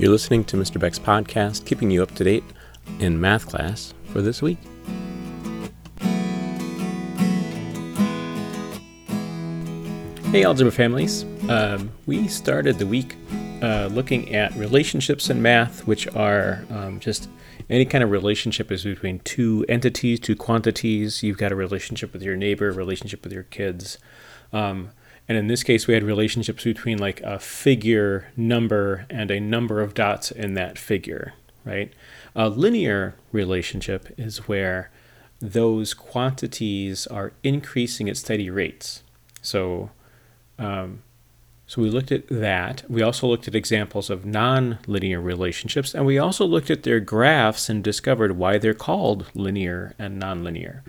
You're listening to Mr. Beck's podcast, keeping you up to date in math class for this week. Hey, algebra families. Um, we started the week uh, looking at relationships in math, which are um, just any kind of relationship is between two entities, two quantities. You've got a relationship with your neighbor, relationship with your kids. Um, and in this case, we had relationships between like a figure number and a number of dots in that figure, right? A linear relationship is where those quantities are increasing at steady rates. So, um, so we looked at that. We also looked at examples of non-linear relationships, and we also looked at their graphs and discovered why they're called linear and nonlinear.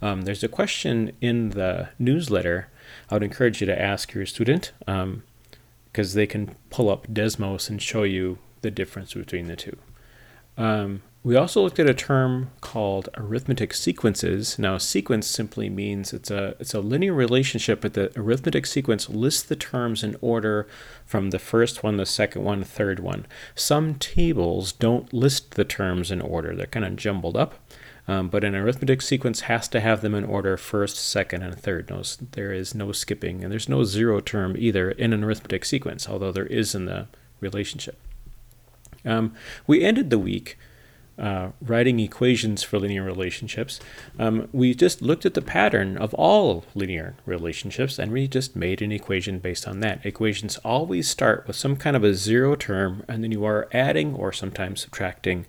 Um, there's a question in the newsletter. I would encourage you to ask your student because um, they can pull up Desmos and show you the difference between the two. Um, we also looked at a term called arithmetic sequences. Now, sequence simply means it's a it's a linear relationship, but the arithmetic sequence lists the terms in order from the first one, the second one, third one. Some tables don't list the terms in order; they're kind of jumbled up. Um, but an arithmetic sequence has to have them in order first, second, and third. No, there is no skipping, and there's no zero term either in an arithmetic sequence, although there is in the relationship. Um, we ended the week uh, writing equations for linear relationships, um, we just looked at the pattern of all linear relationships and we just made an equation based on that. Equations always start with some kind of a zero term, and then you are adding or sometimes subtracting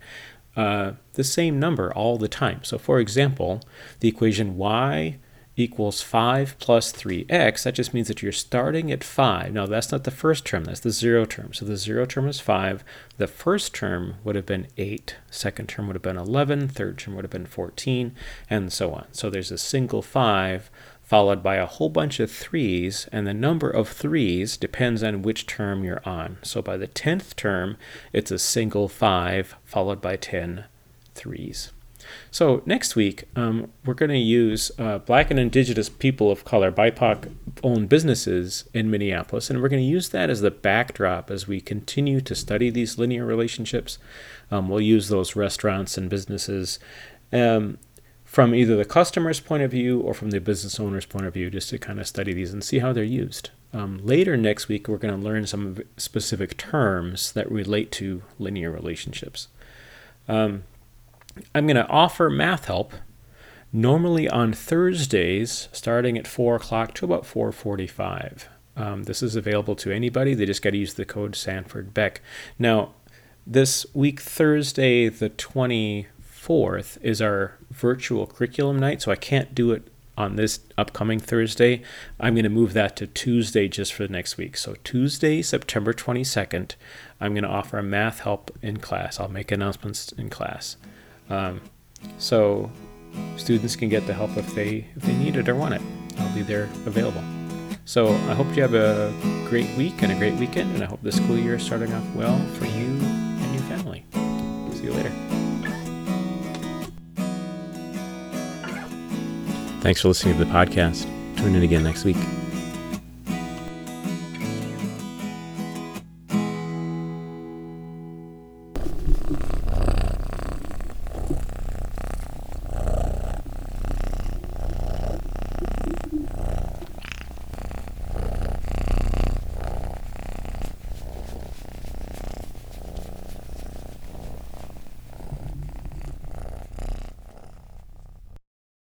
uh, the same number all the time. So, for example, the equation y equals 5 plus 3x, that just means that you're starting at 5. Now, that's not the first term, that's the zero term. So the zero term is 5. The first term would have been 8, second term would have been 11, third term would have been 14, and so on. So there's a single 5 followed by a whole bunch of 3's, and the number of 3's depends on which term you're on. So by the 10th term, it's a single 5 followed by 10 3's. So next week, um, we're going to use uh, Black and Indigenous people of color, BIPOC-owned businesses in Minneapolis, and we're going to use that as the backdrop as we continue to study these linear relationships. Um, we'll use those restaurants and businesses um, from either the customer's point of view or from the business owner's point of view, just to kind of study these and see how they're used. Um, later next week, we're going to learn some specific terms that relate to linear relationships. I'm going to offer math help normally on Thursdays starting at 4 o'clock to about 4.45. Um, this is available to anybody. They just got to use the code Sanford Beck. Now, this week, Thursday, the 24th, is our virtual curriculum night, so I can't do it on this upcoming Thursday. I'm going to move that to Tuesday just for the next week. So, Tuesday, September 22nd, I'm going to offer a math help in class. I'll make announcements in class. Um, so students can get the help if they if they need it or want it. I'll be there available. So I hope you have a great week and a great weekend, and I hope the school year is starting off well for you and your family. See you later. Thanks for listening to the podcast. Tune in again next week.